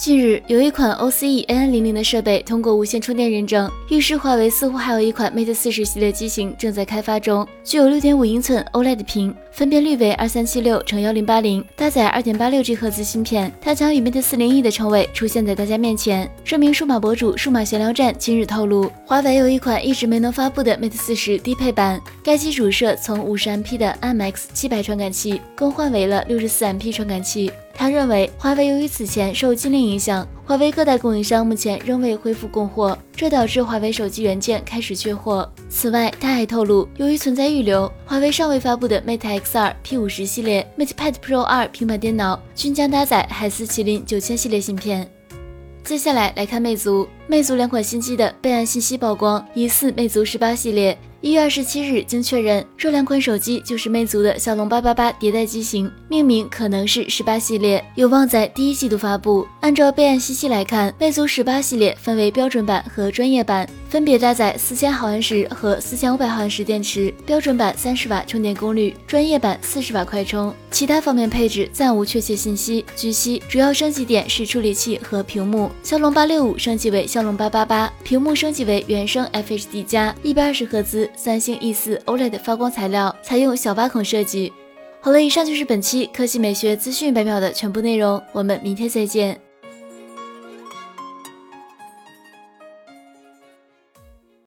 近日，有一款 OCE AN00 的设备通过无线充电认证，预示华为似乎还有一款 Mate 40系列机型正在开发中，具有6.5英寸 OLED 屏，分辨率为2376乘1080，搭载 2.86G 赫兹芯片，它将与 Mate 40E 的称谓出现在大家面前。这名数码博主数码闲聊站今日透露，华为有一款一直没能发布的 Mate 40低配版，该机主摄从 50MP 的 IMX 700传感器更换为了 64MP 传感器。他认为，华为由于此前受禁令影响，华为各代供应商目前仍未恢复供货，这导致华为手机元件开始缺货。此外，他还透露，由于存在预留，华为尚未发布的 Mate X2、P50 系列、Mate Pad Pro 2平板电脑均将搭载海思麒麟九千系列芯片。接下来来看魅族，魅族两款新机的备案信息曝光，疑似魅族十八系列。一月二十七日，经确认，这两款手机就是魅族的骁龙八八八迭代机型，命名可能是十八系列，有望在第一季度发布。按照备案信息来看，魅族十八系列分为标准版和专业版，分别搭载四千毫安时和四千五百毫安时电池，标准版三十瓦充电功率，专业版四十瓦快充。其他方面配置暂无确切信息。据悉，主要升级点是处理器和屏幕，骁龙八六五升级为骁骁龙八八八，屏幕升级为原生 FHD 加一百二十赫兹。三星 E 四 OLED 发光材料，采用小挖孔设计。好了，以上就是本期科技美学资讯百秒的全部内容，我们明天再见。